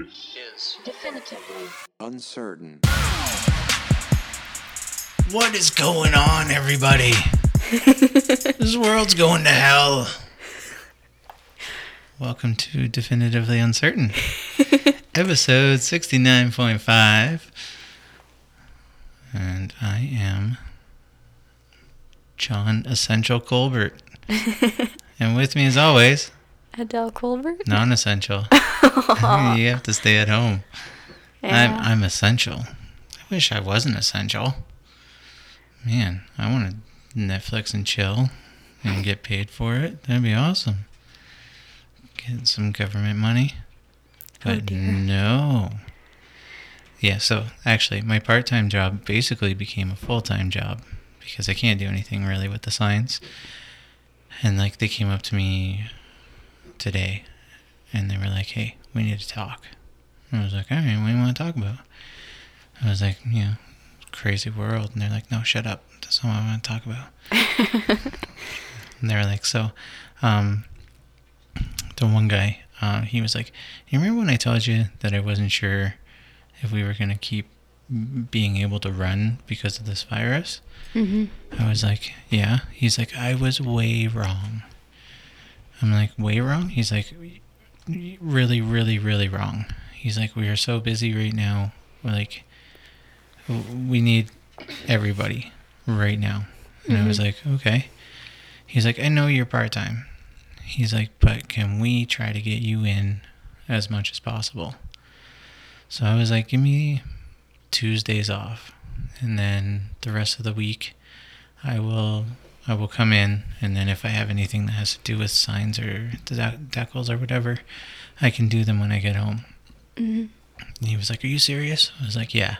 is definitively uncertain. What is going on, everybody? this world's going to hell. Welcome to Definitively Uncertain, episode 69.5. And I am John Essential Colbert. and with me, as always, Adele Colbert. non essential. you have to stay at home. I'm, I'm essential. I wish I wasn't essential. Man, I want to Netflix and chill and get paid for it. That'd be awesome. Get some government money. Oh, But dear. no. Yeah, so actually, my part time job basically became a full time job because I can't do anything really with the signs. And like, they came up to me today and they were like, hey, we need to talk. And I was like, all right, what do you want to talk about? I was like, you know, crazy world. And they're like, no, shut up. That's not what I want to talk about. and they were like, so, um, the one guy, uh, he was like, you remember when I told you that I wasn't sure if we were going to keep being able to run because of this virus? hmm I was like, yeah. He's like, I was way wrong. I'm like, way wrong? He's like, really, really, really wrong. He's like, we are so busy right now. We're like, we need everybody right now. And I was mm-hmm. like, okay. He's like, I know you're part time. He's like, but can we try to get you in as much as possible? So I was like, give me Tuesdays off. And then the rest of the week, I will I will come in, and then if I have anything that has to do with signs or de- decals or whatever, I can do them when I get home. hmm And he was like, "Are you serious?" I was like, "Yeah."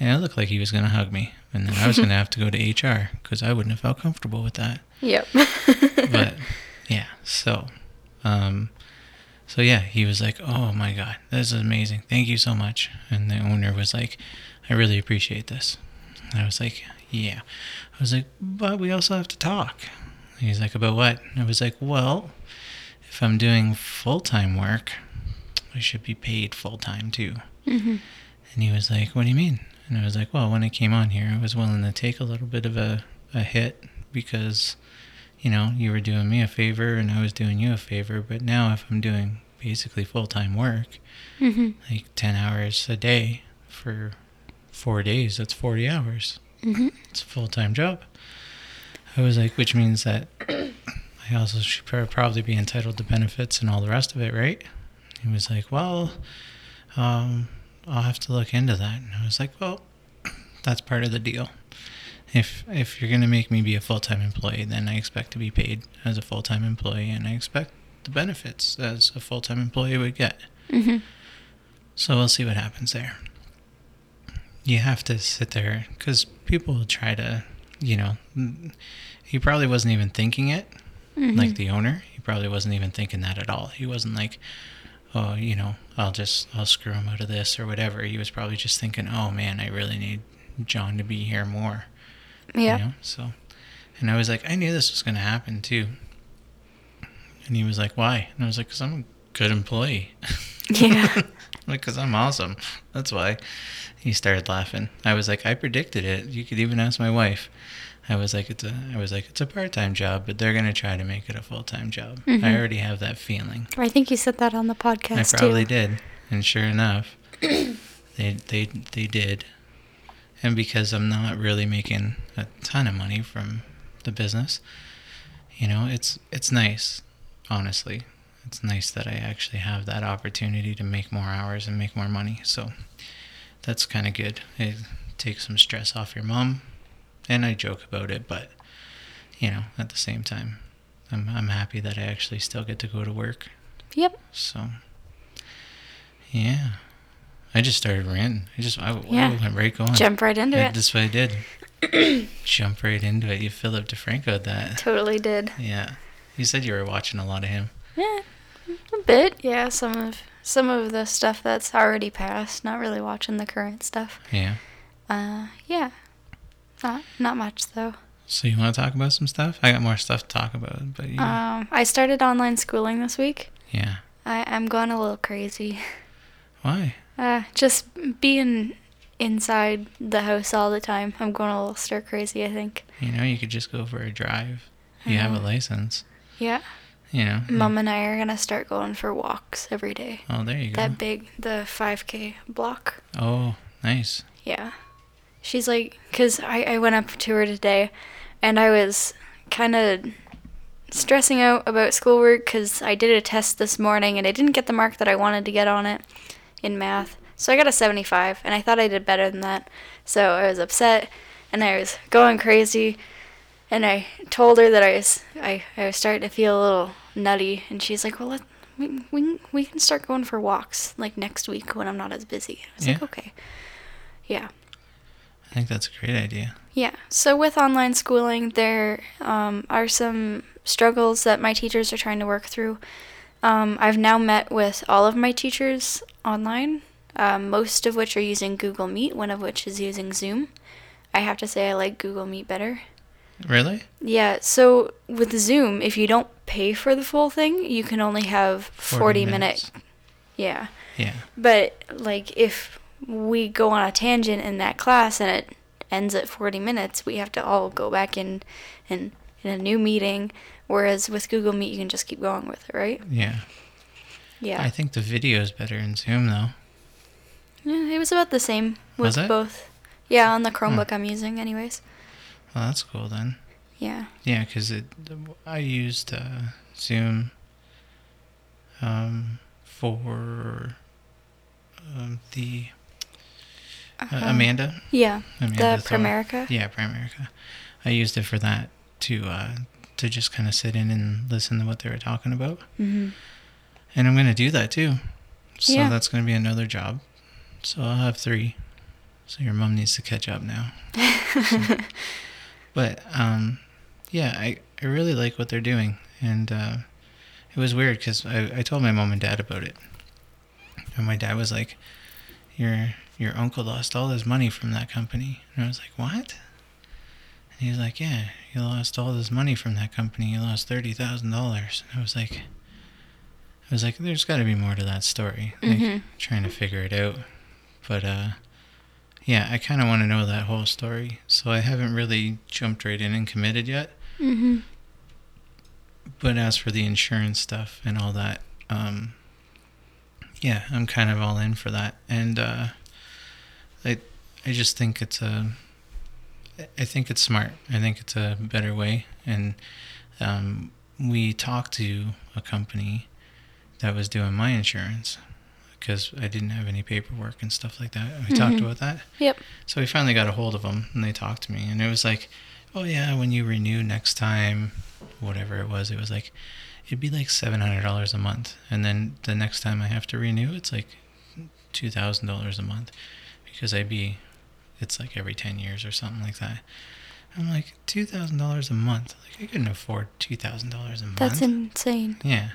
And it looked like he was gonna hug me, and then I was gonna have to go to HR because I wouldn't have felt comfortable with that. Yep. But yeah, so, um, so yeah, he was like, "Oh my god, this is amazing! Thank you so much." And the owner was like, "I really appreciate this." And I was like, "Yeah." I was like, "But we also have to talk." He's like, "About what?" And I was like, "Well, if I'm doing full time work, I should be paid full time too." hmm And he was like, What do you mean? And I was like, Well, when I came on here, I was willing to take a little bit of a, a hit because, you know, you were doing me a favor and I was doing you a favor. But now, if I'm doing basically full time work, hmm like 10 hours a day for four days, that's 40 hours. Hmm It's a full time job. I was like, Which means that I also should probably be entitled to benefits and all the rest of it, right? He was like, Well, um, I'll have to look into that. And I was like, Well, that's part of the deal. If if you're gonna make me be a full time employee, then I expect to be paid as a full time employee, and I expect the benefits as a full time employee would get. hmm So we'll see what happens there. You have to sit there because people will try to, you know, mm, he probably wasn't even thinking it, Mm-hmm. like the owner. He probably wasn't even thinking that at all. He wasn't like, oh, you know, I'll just, I'll screw him out of this or whatever. He was probably just thinking, oh man, I really need John to be here more. Yeah. You know? So, and I was like, I knew this was going to happen too. And he was like, why? And I was like, because I'm a good employee. Yeah. like, because I'm awesome. That's why. He started laughing. I was like, I predicted it. You could even ask my wife. I was like, it's a, I was like, it's a part-time job, but they're gonna try to make it a full-time job. Mhm. I already have that feeling. I think you said that on the podcast. I probably too. did, and sure enough, they they they did. And because I'm not really making a ton of money from the business, you know, it's it's nice, honestly. It's nice that I actually have that opportunity to make more hours and make more money. So that's kind of good. It takes some stress off your mom, and I joke about it, but you know, at the same time, I'm I'm happy that I actually still get to go to work. Yep. So, yeah, I just started ranting. I just I, Yeah. I went right going. Jump right into Yeah, it. That's what I did. Jump right into it. You Philip DeFranco that. Totally did. Yeah, you said you were watching a lot of him. Yeah. Bit. Yeah. Some of some of the stuff that's already passed. Not really watching the current stuff. Yeah. Uh. Yeah. Not not much though. So you want to talk about some stuff? I got more stuff to talk about, but you, Um. I started online schooling this week. yeah. I I'm going a little crazy. Why? Uh, just being inside the house all the time. I'm going a little stir crazy, I think. You know, you could just go for a drive. You have a Uh, license. Yeah. You know. Mom and I are going to start going for walks every day. Oh, there you go. That big, the 5K block. Oh, nice. Yeah. She's like, because I, I went up to her today and I was kind of stressing out about schoolwork because I did a test this morning and I didn't get the mark that I wanted to get on it in math. So I got a 75 and I thought I did better than that. So I was upset and I was going crazy and I told her that I was I, I was starting to feel a little nutty and she's like, well, let, we, we, we can start going for walks like next week when I'm not as busy. I was like, okay. Yeah. I think that's a great idea. Yeah. So with online schooling, there um, are some struggles that my teachers are trying to work through. Um, I've now met with all of my teachers online, um, most of which are using Google Meet, one of which is using Zoom. I have to say I like Google Meet better. Really? Yeah, so with Zoom, if you don't pay for the full thing, you can only have 40, minute. minutes. Yeah. Yeah. But like if we go on a tangent in that class and it ends at 40 minutes, we have to all go back in in, in a new meeting. Whereas with Google Meet, you can just keep going with it, right? Yeah. Yeah. I think the video is better in Zoom though. yeah it was about the same Was with it? both. Yeah, on the Chromebook hmm. I'm using, anyways. Well, that's cool then. Yeah. Yeah, because it I used uh, Zoom um, for um, the uh, Uh-huh. Amanda. Yeah. Amanda the Thor. Primerica. Yeah, Primerica. I used it for that to uh, to just kind of sit in and listen to what they were talking about, hmm and I'm gonna do that too. So Yeah. that's gonna be another job. So I'll have three. So your mom needs to catch up now. But um, yeah, I, I really like what they're doing, and uh, it was weird because I, I told my mom and dad about it, and my dad was like, "Your your uncle lost all his money from that company," and I was like, "What?" And he was like, "Yeah, he lost all his money from that company. He lost thirty thousand dollars." And I was like, "I was like, there's got to be more to that story." Like, Mhm. trying to figure it out, but uh, yeah, I kind of want to know that whole story. So I haven't really jumped right in and committed yet. hmm But as for the insurance stuff and all that, um, yeah, I'm kind of all in for that. And uh, I, I just think it's a, I think it's smart. I think it's a better way. And um, we talked to a company that was doing my insurance because I didn't have any paperwork and stuff like that. We talked Mhm. about that. Yep. So we finally got a hold of them and they talked to me and it was like, oh yeah, when you renew next time, whatever it was, it was like, it'd be like seven hundred dollars a month, and then the next time I have to renew, it's like two thousand dollars a month because I'd be, it's like every ten years or something like that. I'm like two thousand dollars a month. Like I couldn't afford two thousand dollars a month. That's insane. Yeah.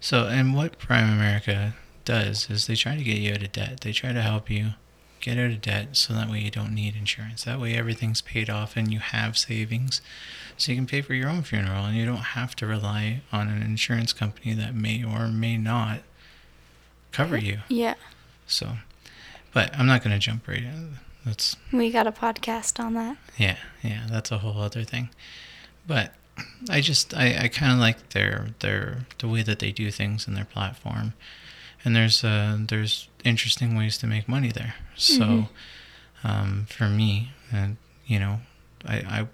So, and what Primerica does is they try to get you out of debt. They try to help you get out of debt so that way you don't need insurance. That way everything's paid off and you have savings so you can pay for your own funeral and you don't have to rely on an insurance company that may or may not cover you. Yeah. So, but I'm not going to jump right in. That's We got a podcast on that. yeah, yeah, that's a whole other thing. But I just I, I kind of like their their the way that they do things in their platform, and there's uh there's interesting ways to make money there. So Mhm. um, for me, and you know, I I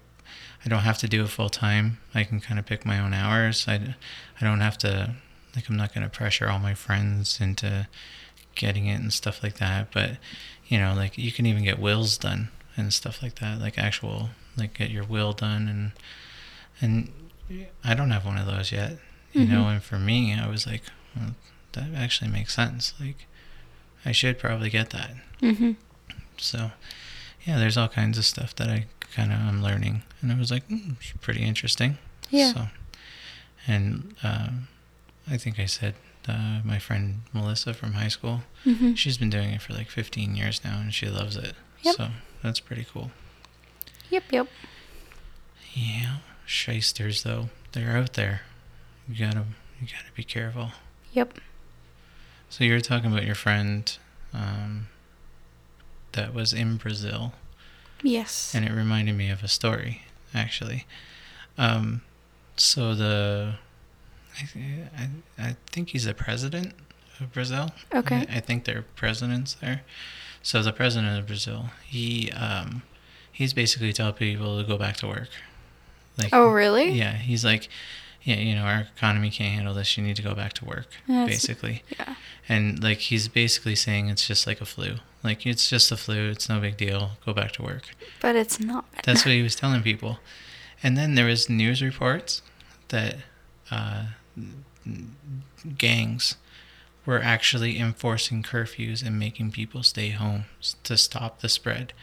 I don't have to do it full time. I can kind of pick my own hours. I I don't have to like I'm not going to pressure all my friends into getting it and stuff like that. But you know, like you can even get wills done and stuff like that, like actual like get your will done and and I don't have one of those yet. You know, Mhm. and for me, I was like, well, that actually makes sense. Like I should probably get that. hmm So, yeah, there's all kinds of stuff that I kind of am learning, and I was like, mm, pretty interesting. Yeah. So, and uh, I think I said uh, my friend Melissa from high school, hmm she's been doing it for like 15 years now, and she loves it. Yep. So that's pretty cool. Yep. Yep. Yeah, shysters though, they're out there. You gotta, you gotta be careful. Yep. So you were talking about your friend um, that was in Brazil, Yes. and it reminded me of a story, actually. Um, so the, I, I, I think he's the president of Brazil. Okay. I, I think they're presidents there. So the president of Brazil, he, um, he's basically telling people to go back to work. Like, Oh, really? yeah, he's like, yeah, you know, our economy can't handle this. You need to go back to work, That's- basically. Yeah. And like he's basically saying it's just like a flu. Like it's just a flu. It's no big deal. Go back to work. But it's not. That's what he was telling people. And then there was news reports that uh, gangs were actually enforcing curfews and making people stay home to stop the spread.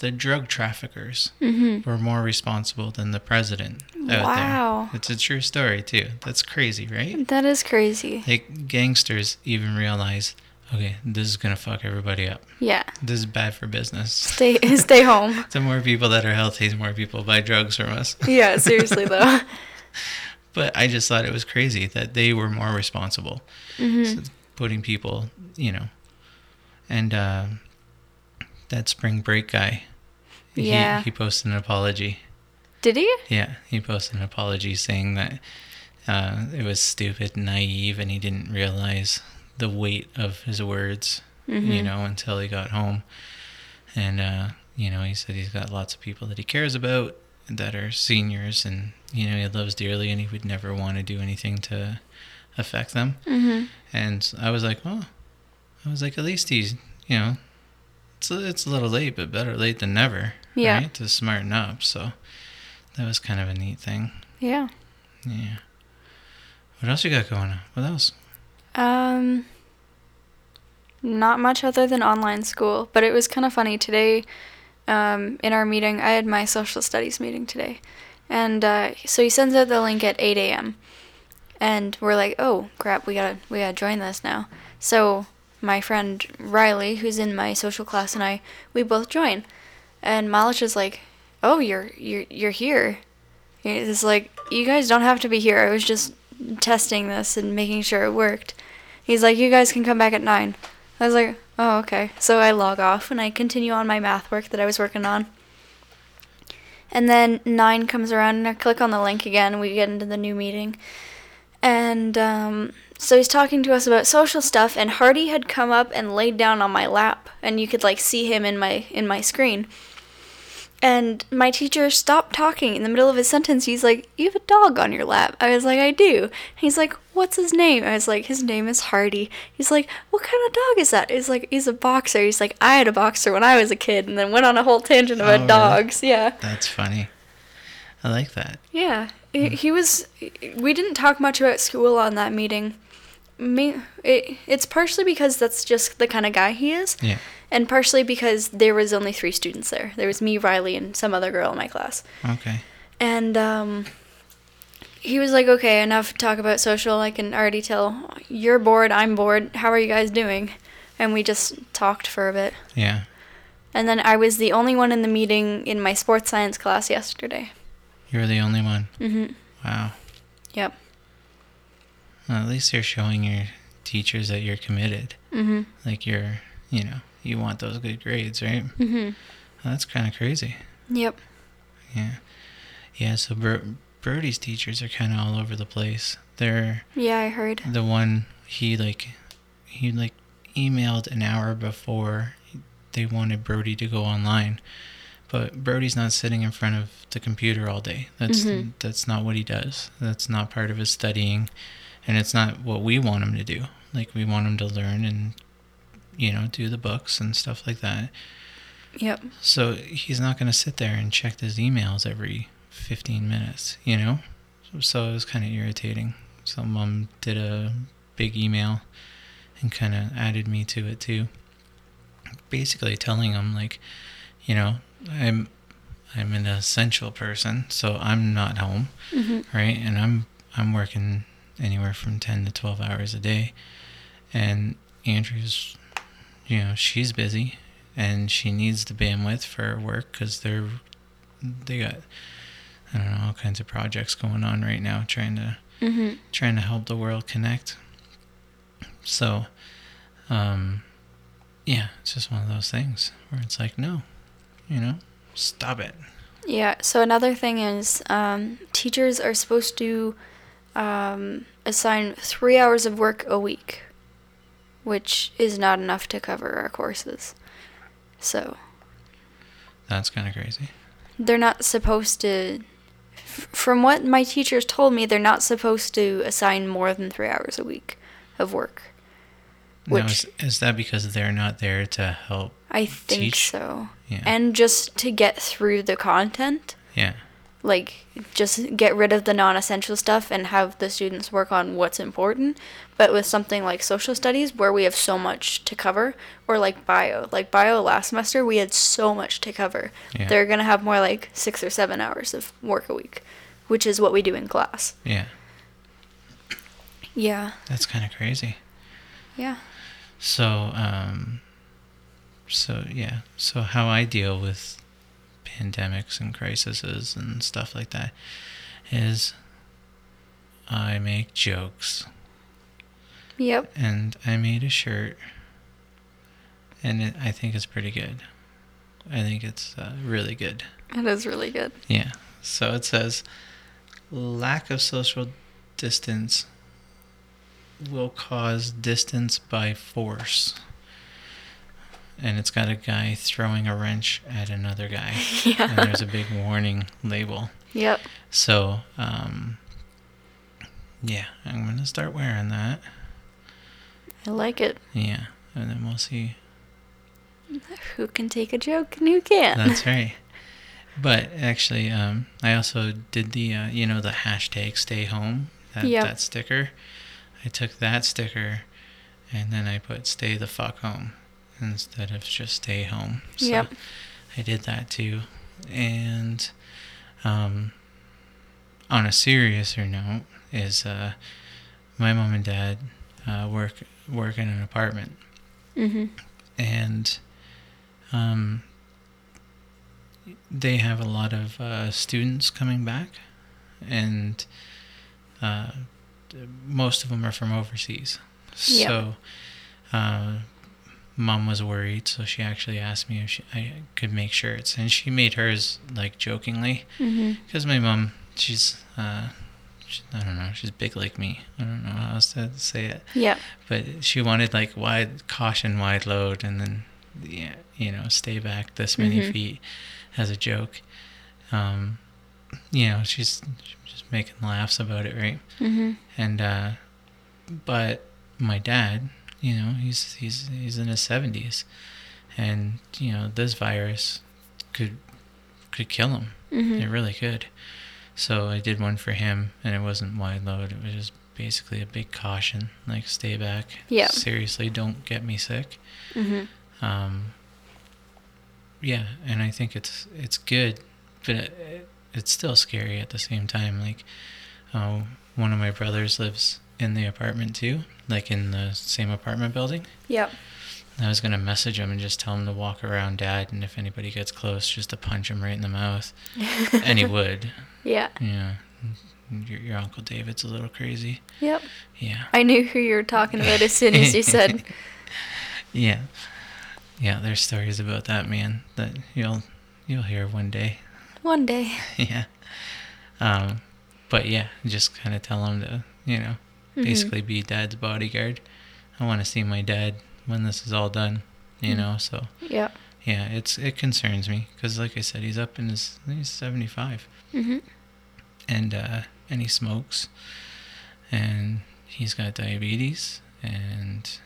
The drug traffickers hmm were more responsible than the president out Wow. there. It's a true story too. That's crazy, right? That is crazy. Like gangsters even realize, okay, this is gonna fuck everybody up. Yeah. This is bad for business. Stay stay home. The more people that are healthy, the more people buy drugs from us. Yeah, seriously though. But I just thought it was crazy that they were more responsible, hmm so putting people, you know, and uh, that spring break guy. Yeah. He, he posted an apology. Did he? Yeah, he posted an apology saying that uh, it was stupid, and naive, and he didn't realize the weight of his words, you Mhm. know, until he got home. And, uh, you know, he said he's got lots of people that he cares about that are seniors, and, you know, he loves dearly, and he would never want to do anything to affect them. hmm And I was like, oh, I was like, at least he's, you know, it's a, it's a little late, but better late than never. Yeah. Right? To smarten up. So that was kind of a neat thing. Yeah. Yeah. What else you got going on? What else? Um, not much other than online school, but it was kind of funny today. Um, in our meeting, I had my social studies meeting today, and uh, so he sends out the link at 8 a.m. And we're like, oh crap, we gotta we gotta join this now. So my friend Riley, who's in my social class, and I, we both join. And Malish is like, oh, you're you're you're here. It's like you guys don't have to be here. I was just testing this and making sure it worked. He's like, you guys can come back at nine. I was like, oh, okay. So I log off and I continue on my math work that I was working on. And then nine comes around and I click on the link again. We get into the new meeting. And um, so he's talking to us about social stuff. And Hardy had come up and laid down on my lap, and you could like see him in my in my screen. And my teacher stopped talking in the middle of his sentence. He's like, You have a dog on your lap. I was like, I do. He's like, What's his name? I was like, His name is Hardy. He's like, What kind of dog is that? He's like, He's a boxer. He's like, I had a boxer when I was a kid, and then went on a whole tangent Oh, about really? dogs. Yeah. That's funny. I like that. Yeah. He, he was. We didn't talk much about school on that meeting. Me, it, it's partially because that's just the kind of guy he is. Yeah. And partially because there was only three students there. There was me, Riley, and some other girl in my class. Okay. And um, he was like, "Okay, enough talk about social. I can already tell you're bored. I'm bored. How are you guys doing?" And we just talked for a bit. Yeah. And then I was the only one in the meeting in my sports science class yesterday. You're the only one. Mhm. Wow. Yep. Well, at least you're showing your teachers that you're committed. Mhm. Like you're, you know, you want those good grades, right? Mhm. Well, that's kind of crazy. Yep. Yeah. Yeah, so Bro- Brody's teachers are kind of all over the place. They're Yeah, I heard. the one he like he like emailed an hour before they wanted Brody to go online. But Brody's not sitting in front of the computer all day. That's Mhm. that's not what he does. That's not part of his studying and it's not what we want him to do. Like we want him to learn and you know, do the books and stuff like that. Yep. So he's not going to sit there and check his emails every 15 minutes, you know? So it was kind of irritating. So mom did a big email and kind of added me to it too. Basically telling him like, you know, I'm I'm an essential person, so I'm not home, Mhm. right? And I'm I'm working anywhere from 10 to 12 hours a day. And Andrew's you know, she's busy and she needs the bandwidth for work because they're they got I don't know all kinds of projects going on right now trying to Mhm. trying to help the world connect. So um, yeah, it's just one of those things where it's like, no, you know, stop it. Yeah. So another thing is, um, teachers are supposed to um, assign three hours of work a week, which is not enough to cover our courses. So That's kind of crazy. they're not supposed to. f- From what my teachers told me, they're not supposed to assign more than three hours a week of work. Now, Which- is, is that because they're not there to help? I think Teach? so. Yeah. And just to get through the content. yeah. Like just get rid of the non-essential stuff and have the students work on what's important but with something like social studies where we have so much to cover or like bio like bio last semester we had so much to cover Yeah. they're going to have more like 6 or 7 hours of work a week which is what we do in class Yeah. yeah That's kind of crazy. yeah So, um, so yeah. So how I deal with pandemics and crises and stuff like that is I make jokes yep and I made a shirt and it, I think it's pretty good. I think it's uh, really good. it is really good Yeah. So it says lack of social distance will cause distance by force. And it's got a guy throwing a wrench at another guy. And there's a big warning label. yep So, um, yeah, I'm going to start wearing that. i like it Yeah. And then we'll see. who can take a joke and who can't That's right. But actually, um, I also did the, uh, you know, the hashtag stay home, that, Yep. that sticker. I took that sticker and then I put stay the fuck home instead of just stay home. So Yep. I did that too. And um, on a seriouser note, is uh, my mom and dad uh, work work in an apartment mm-hmm and um, they have a lot of uh, students coming back, and uh, most of them are from overseas. Yep. So, uh, mom was worried, so she actually asked me if she, I could make shirts, and she made hers like jokingly, mm-hmm because my mom, she's. Uh, she, I don't know. She's big like me. I don't know how else to say it yep but she wanted like wide caution wide load and then yeah you know stay back this many Mhm. feet as a joke um you know she's just making laughs about it right mm-hmm and uh but my dad you know he's he's he's in his 70s and you know this virus could could kill him mm-hmm it really could. So I did one for him, and it wasn't wide load. It was just basically a big caution, like stay back. Yeah. Seriously, don't get me sick. mm-hmm Um, yeah, and I think it's it's good, but it, it's still scary at the same time. Like, uh, one of my brothers lives in the apartment too, like in the same apartment building. yep I was gonna message him and just tell him to walk around dad, and if anybody gets close, just to punch him right in the mouth. and he would. yeah Yeah. Your, your Uncle David's a little crazy. yep Yeah. I knew who you were talking about as soon as you said. Yeah. Yeah, there's stories about that man that you'll you'll hear one day. One day. yeah. Um but yeah, just kind of tell him to, you know, Mhm. basically be dad's bodyguard. I want to see my dad when this is all done, you Mm. know, so Yep. yeah, it's it concerns me cuz like I said he's up in his he's 75. Mm-hmm. and uh, and he smokes, and he's got diabetes, and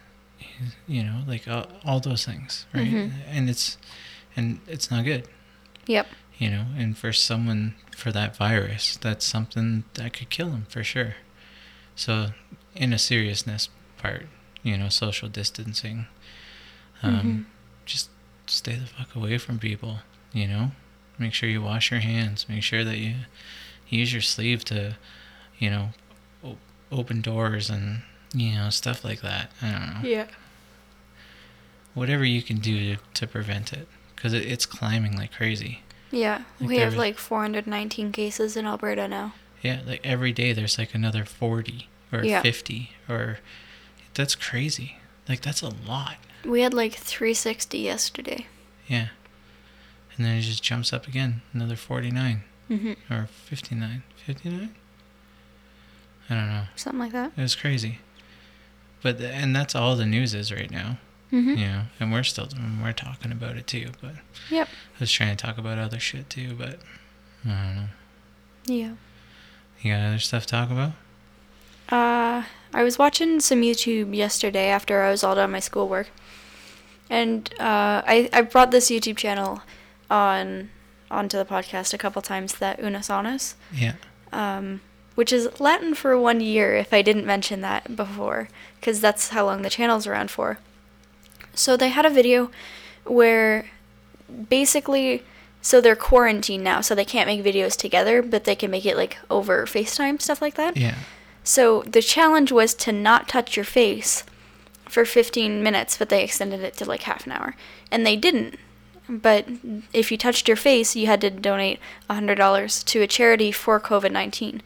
you know, like all, all those things, right? Mhm. And it's and it's not good, Yep. you know. And for someone for that virus, that's something that could kill him for sure. So, in a seriousness part, you know, social distancing, um, Mhm. just stay the fuck away from people, you know? Make sure you wash your hands. Make sure that you use your sleeve to, you know, o- open doors and, you know, stuff like that. I don't know. Yeah. Whatever you can do to, to prevent it. Because it, it's climbing like crazy. Yeah. Like we have was- like 419 cases in Alberta now. Yeah, like every day there's like another 40 or Yeah. 50 or. That's crazy. Like that's a lot. We had like 360 yesterday. Yeah. And then it just jumps up again, another 49 hmm or 59. 59? I don't know. Something like that. It was crazy. But the, and that's all the news is right now. hmm You know, and we're still we're talking about it too, but Yep. I was trying to talk about other shit too, but I don't know. Yeah. You got other stuff to talk about? Uh, I was watching some YouTube yesterday after I was all done my schoolwork, and uh, I I brought this YouTube channel on onto the podcast a couple times. That Unus Annus, Yeah. um, which is Latin for one year. If I didn't mention that before, because that's how long the channel's around for. So they had a video where basically. So they're quarantined now, so they can't make videos together, but they can make it like over FaceTime, stuff like that. Yeah. So the challenge was to not touch your face for 15 minutes, but they extended it to like half an hour. And they didn't. But if you touched your face, you had to donate $100 to a charity for COVID 19.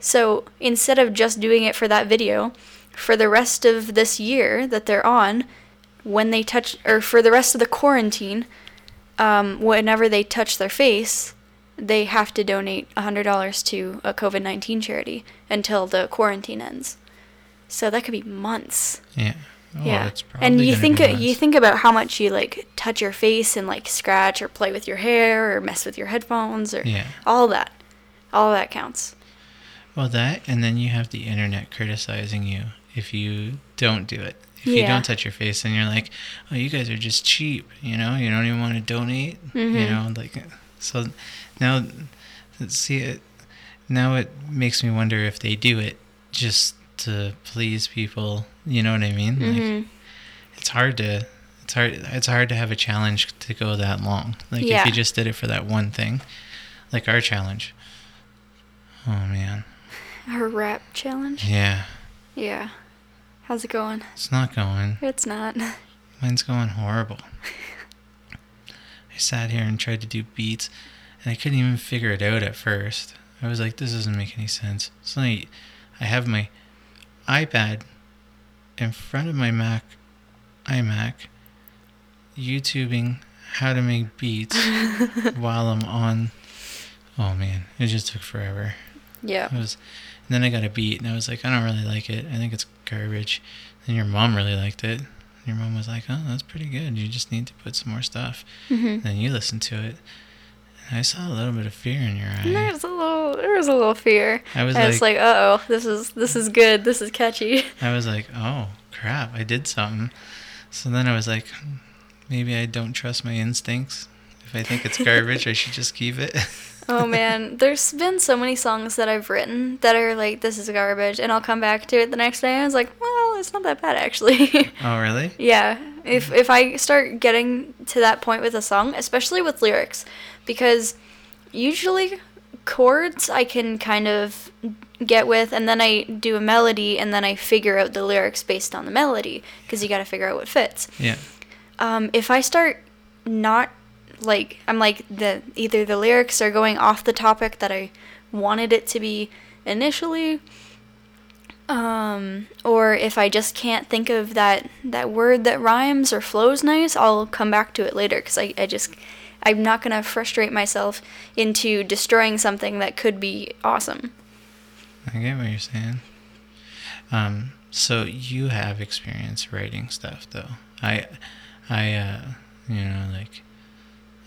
So instead of just doing it for that video, for the rest of this year that they're on, when they touch, or for the rest of the quarantine, um, whenever they touch their face, they have to donate $100 to a COVID 19 charity until the quarantine ends. So that could be months. Yeah. Oh, yeah. And you think you think about how much you like touch your face and like scratch or play with your hair or mess with your headphones or Yeah. all that. All that counts. Well, that, and then you have the internet criticizing you if you don't do it. If you don't touch your face, and you're like, oh, you guys are just cheap, you know? You don't even want to donate, you Mhm. know? Like, so now, see, it, now it makes me wonder if they do it just to please people, you know what I mean? Like, Mhm. it's hard to. It's hard. It's hard to have a challenge to go that long. Like Yeah. if you just did it for that one thing, like our challenge. Oh man, our rap challenge. yeah. Yeah. How's it going? It's not going. It's not. Mine's going horrible. I sat here and tried to do beats, and I couldn't even figure it out at first. I was like, this doesn't make any sense. So I, I have my iPad in front of my Mac, iMac, YouTubing how to make beats while I'm on. Oh man, it just took forever. Yeah. It was, and then I got a beat, and I was like, I don't really like it. I think it's garbage. Then your mom really liked it. Your mom was like, Oh, that's pretty good. You just need to put some more stuff. hmm And then you listened to it, and I saw a little bit of fear in your eye. There's a little, there was a little fear. I was I was like, like, uh oh, this is this is good. This is catchy. I was like, oh crap, I did something. So then I was like, "Hmm, maybe I don't trust my instincts. If I think it's garbage, I should just keep it. oh man, there's been so many songs that I've written that are like, this is garbage, and I'll come back to it the next day. and I was like, well, it's not that bad actually. oh really? yeah, if if I start getting to that point with a song, especially with lyrics, because usually chords I can kind of get with, and then I do a melody, and then I figure out the lyrics based on the melody, because you got to figure out what fits. Yeah. um, if I start not like I'm like the either the lyrics are going off the topic that I wanted it to be initially, um, or if I just can't think of that that word that rhymes or flows nice, I'll come back to it later because I, I just I'm not gonna frustrate myself into destroying something that could be awesome. I get what you're saying. Um, so you have experience writing stuff, though. I, I, uh, you know, like,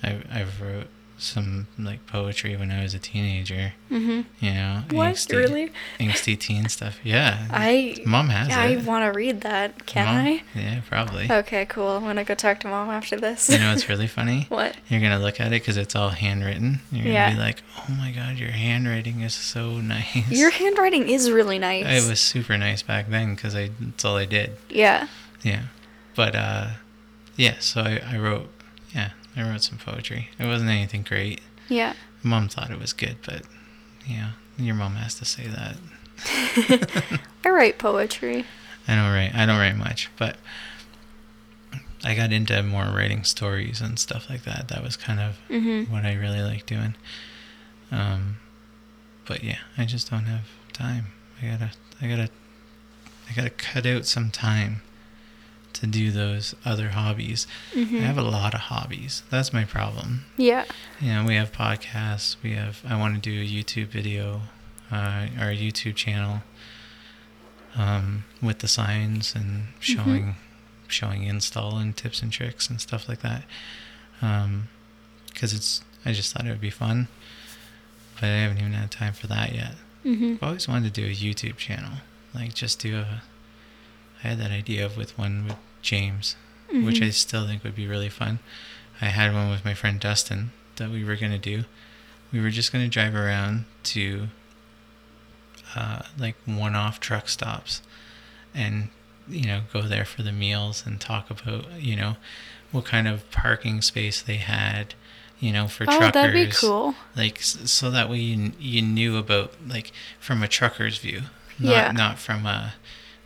I, I've wrote some like poetry when I was a teenager. Mm-hmm. You know, What angsty, really? angsty teen stuff. Yeah, I mom has I it. want to read that. Can Mom- I? Yeah, probably. Okay, cool. I'm gonna go talk to mom after this. You know it's really funny? what? You're gonna look at it because it's all handwritten. You're gonna be like, "Oh my god, your handwriting is so nice." Your handwriting is really nice. It was super nice back then because I that's all I did. Yeah. Yeah, but uh, yeah. So I, I wrote, I wrote some poetry. It wasn't anything great. Yeah. Mom thought it was good, but yeah, your mom has to say that. I write poetry. I don't write. I don't write much, but I got into more writing stories and stuff like that. That was kind of Mm-hmm. what I really like doing. Um, but yeah, I just don't have time. I gotta, I gotta, I gotta cut out some time to do those other hobbies. Mm-hmm. I have a lot of hobbies. That's my problem. Yeah. You know, we have podcasts. We have. I want to do a YouTube video, uh, our YouTube channel, um, with the signs and showing, showing install and tips and tricks and stuff like that. Um, because it's. I just thought it would be fun, but I haven't even had time for that yet. Mm-hmm. I've always wanted to do a YouTube channel, like just do a. I had that idea of with one with James, which I still think would be really fun. I had one with my friend Dustin that we were gonna do. We were just gonna drive around to uh, like one-off truck stops, and you know go there for the meals and talk about you know what kind of parking space they had, you know for Oh, truckers that'd be cool. like so that way you, you knew about like from a trucker's view not Yeah. not from a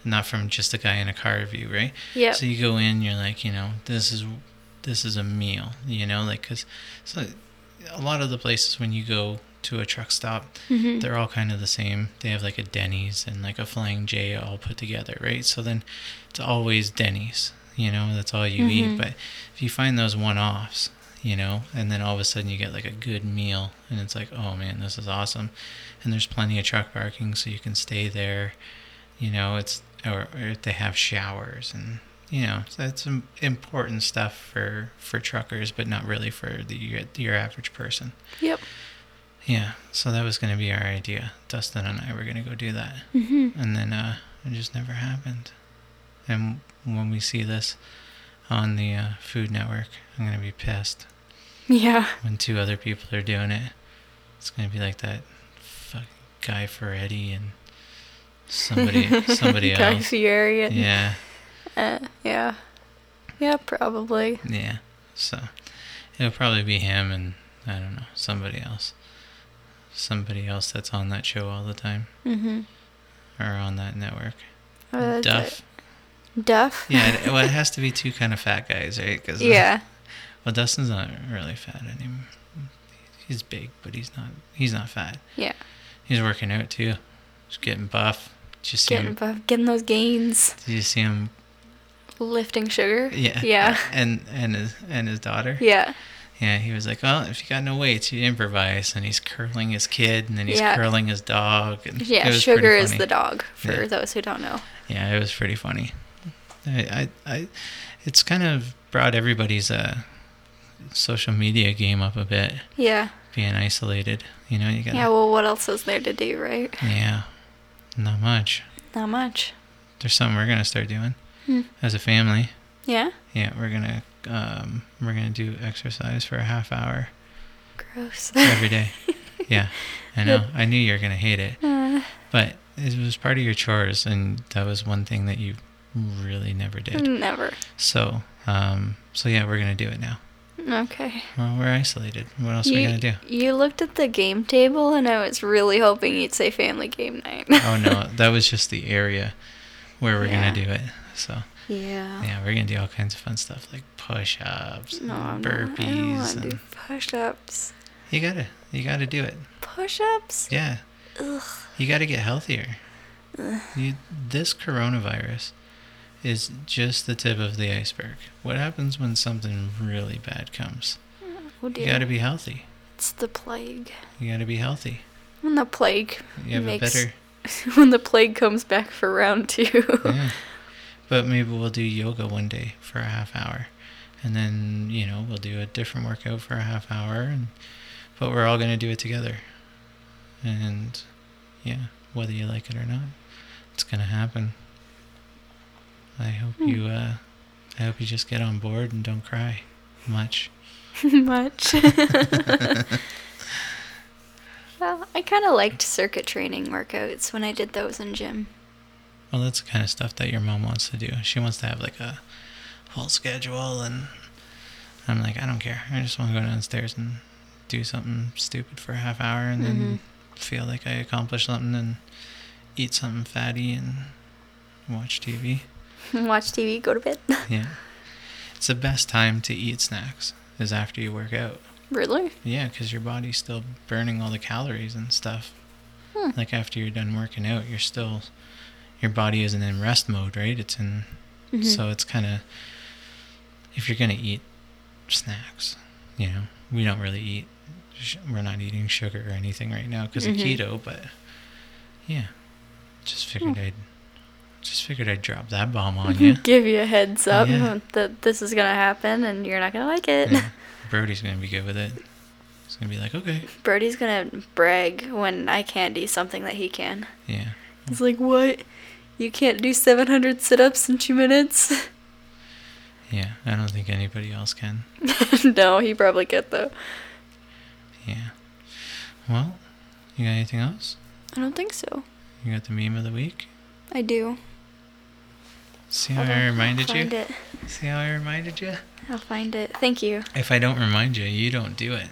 not from just a guy in a car view right Yep. so you go in you're like you know this is this is a meal you know like because so a lot of the places when you go to a truck stop Mhm. they're all kind of the same they have like a denny's and like a flying j all put together right so then it's always denny's you know that's all you Mhm. eat but if you find those one-offs you know and then all of a sudden you get like a good meal and it's like oh man this is awesome and there's plenty of truck parking so you can stay there you know it's or, or they have showers and you know so that's some important stuff for for truckers but not really for the your, your average person Yep. yeah so that was going to be our idea dustin and i were going to go do that Mm-hmm. and then uh it just never happened and when we see this on the uh, food network i'm going to be pissed Yeah. when two other people are doing it it's going to be like that fucking guy ferretti and somebody somebody Guy else Fieri. and- yeah Uh, yeah. Yeah, probably. Yeah. So it'll probably be him and I don't know, somebody else. Somebody else that's on that show all the time Mm-hmm. or on that network. Uh, Duff. Duff? Yeah, it, well, it has to be two kind of fat guys, right? Cause, uh, yeah. well, Dustin's not really fat anymore. He's big, but he's not. He's not fat. Yeah. He's working out too. He's getting buff. Did you see Getting him? buff, getting those gains. Did you see him? Lifting sugar. Yeah. Yeah. And and his and his daughter. Yeah. Yeah, he was like, "Oh, if you got no weights, you improvise." And he's curling his kid, and then he's Yeah. curling his dog. And Yeah. it was pretty Sugar is the dog, for Yeah. those who don't know. Yeah, it was pretty funny. I, I, I it's kind of brought everybody's uh, social media game up a bit, Yeah. being isolated. You know, you got Yeah, well, what else is there to do, right? yeah, not much. Not much. There's something we're gonna start doing Hmm. as a family. Yeah? Yeah, we're gonna um, we're gonna do exercise for a half hour Gross. every day. yeah, I know. I knew you were gonna hate it. Uh, But it was part of your chores, and that was one thing that you really never did. never. So, um, so yeah, we're gonna do it now. Okay. Well, we're isolated. What else are we gonna do? you looked at the game table, and I was really hoping you'd say family game night. Oh no, that was just the area where we're Yeah. gonna do it. So Yeah. yeah, we're gonna do all kinds of fun stuff like push-ups, No, and no, I don't burpees, to and do push-ups. you gotta, you gotta do it. Push-ups? Yeah, Ugh. you gotta get healthier. You, this coronavirus is just the tip of the iceberg. What happens when something really bad comes? Oh You gotta be healthy. It's the plague. You gotta be healthy. When the plague You have makes a better. when the plague comes back for round two. yeah. But maybe we'll do yoga one day for a half hour. And then, you know, we'll do a different workout for a half hour and but we're all going to do it together. And yeah, whether you like it or not, it's going to happen. I hope Hmm. you uh I hope you just get on board and don't cry much. Much. well, I kind of liked circuit training workouts when I did those in gym. Well, that's the kind of stuff that your mom wants to do. She wants to have like a whole schedule, and I'm like, I don't care. I just want to go downstairs and do something stupid for a half hour, and then feel like I accomplished something, and eat something fatty and watch TV. Watch TV, go to bed. Yeah, it's the best time to eat snacks is after you work out. really? Yeah, because your body's still burning all the calories and stuff. Hmm. Like after you're done working out, you're still, your body isn't in rest mode, right? It's in Mhm. So it's kind of if you're gonna eat snacks, you know, we don't really eat. We're not eating sugar or anything right now because Mhm. of keto, but yeah, just figured Hmm. I'd just figured I'd drop that bomb on you. Give you a heads up Yeah. that this is gonna happen and you're not gonna like it. Yeah. Brody's gonna be good with it. He's gonna be like, okay, Brody's gonna brag when I can't do something that he can. yeah, He's like, "What? You can't do 700 sit-ups in two minutes?" yeah. I don't think anybody else can. no, he probably could though. Yeah. Well, you got anything else? I don't think so. You got the meme of the week? I do. See how Hold I on, I'll reminded find you? It. See how I reminded you? I'll find it. Thank you. If I don't remind you, you don't do it.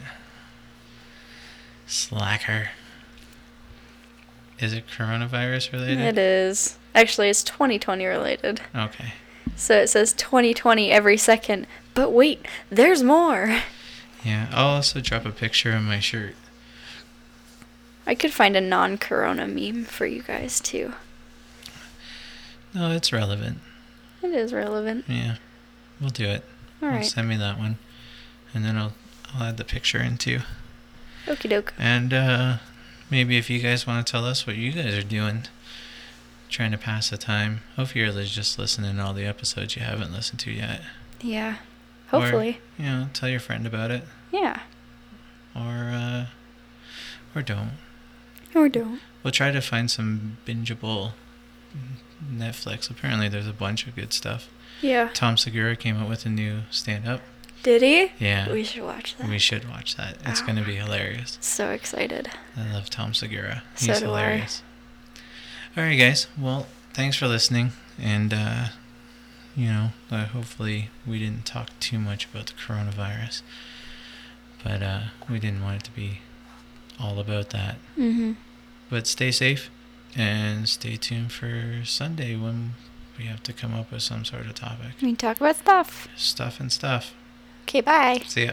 Slacker. Is it coronavirus related? It is. Actually, it's 2020 related. Okay. So it says 2020 every second. But wait, there's more. Yeah. I'll also drop a picture of my shirt. I could find a non-corona meme for you guys too. No, it's relevant. It is relevant. Yeah. We'll do it. All right. Send me that one. And then I'll I'll add the picture in too. Okie doke. And uh maybe if you guys want to tell us what you guys are doing, trying to pass the time. Hopefully you're just listening to all the episodes you haven't listened to yet. Yeah. Or- Hopefully. You know, tell your friend about it. Yeah. Or uh or don't. Or don't. We'll try to find some bingeable Netflix. Apparently there's a bunch of good stuff. Yeah. Tom Segura came up with a new stand up. Did he? Yeah. We should watch that. We should watch that. It's going to be hilarious. So excited. I love Tom Segura. So He's do I. hilarious. All right, guys. Well, thanks for listening. And, uh, you know, uh, hopefully we didn't talk too much about the coronavirus. But uh, we didn't want it to be all about that. Mm-hmm. But stay safe and stay tuned for Sunday when we have to come up with some sort of topic. We talk about stuff. Stuff and stuff. Okay, bye. See ya.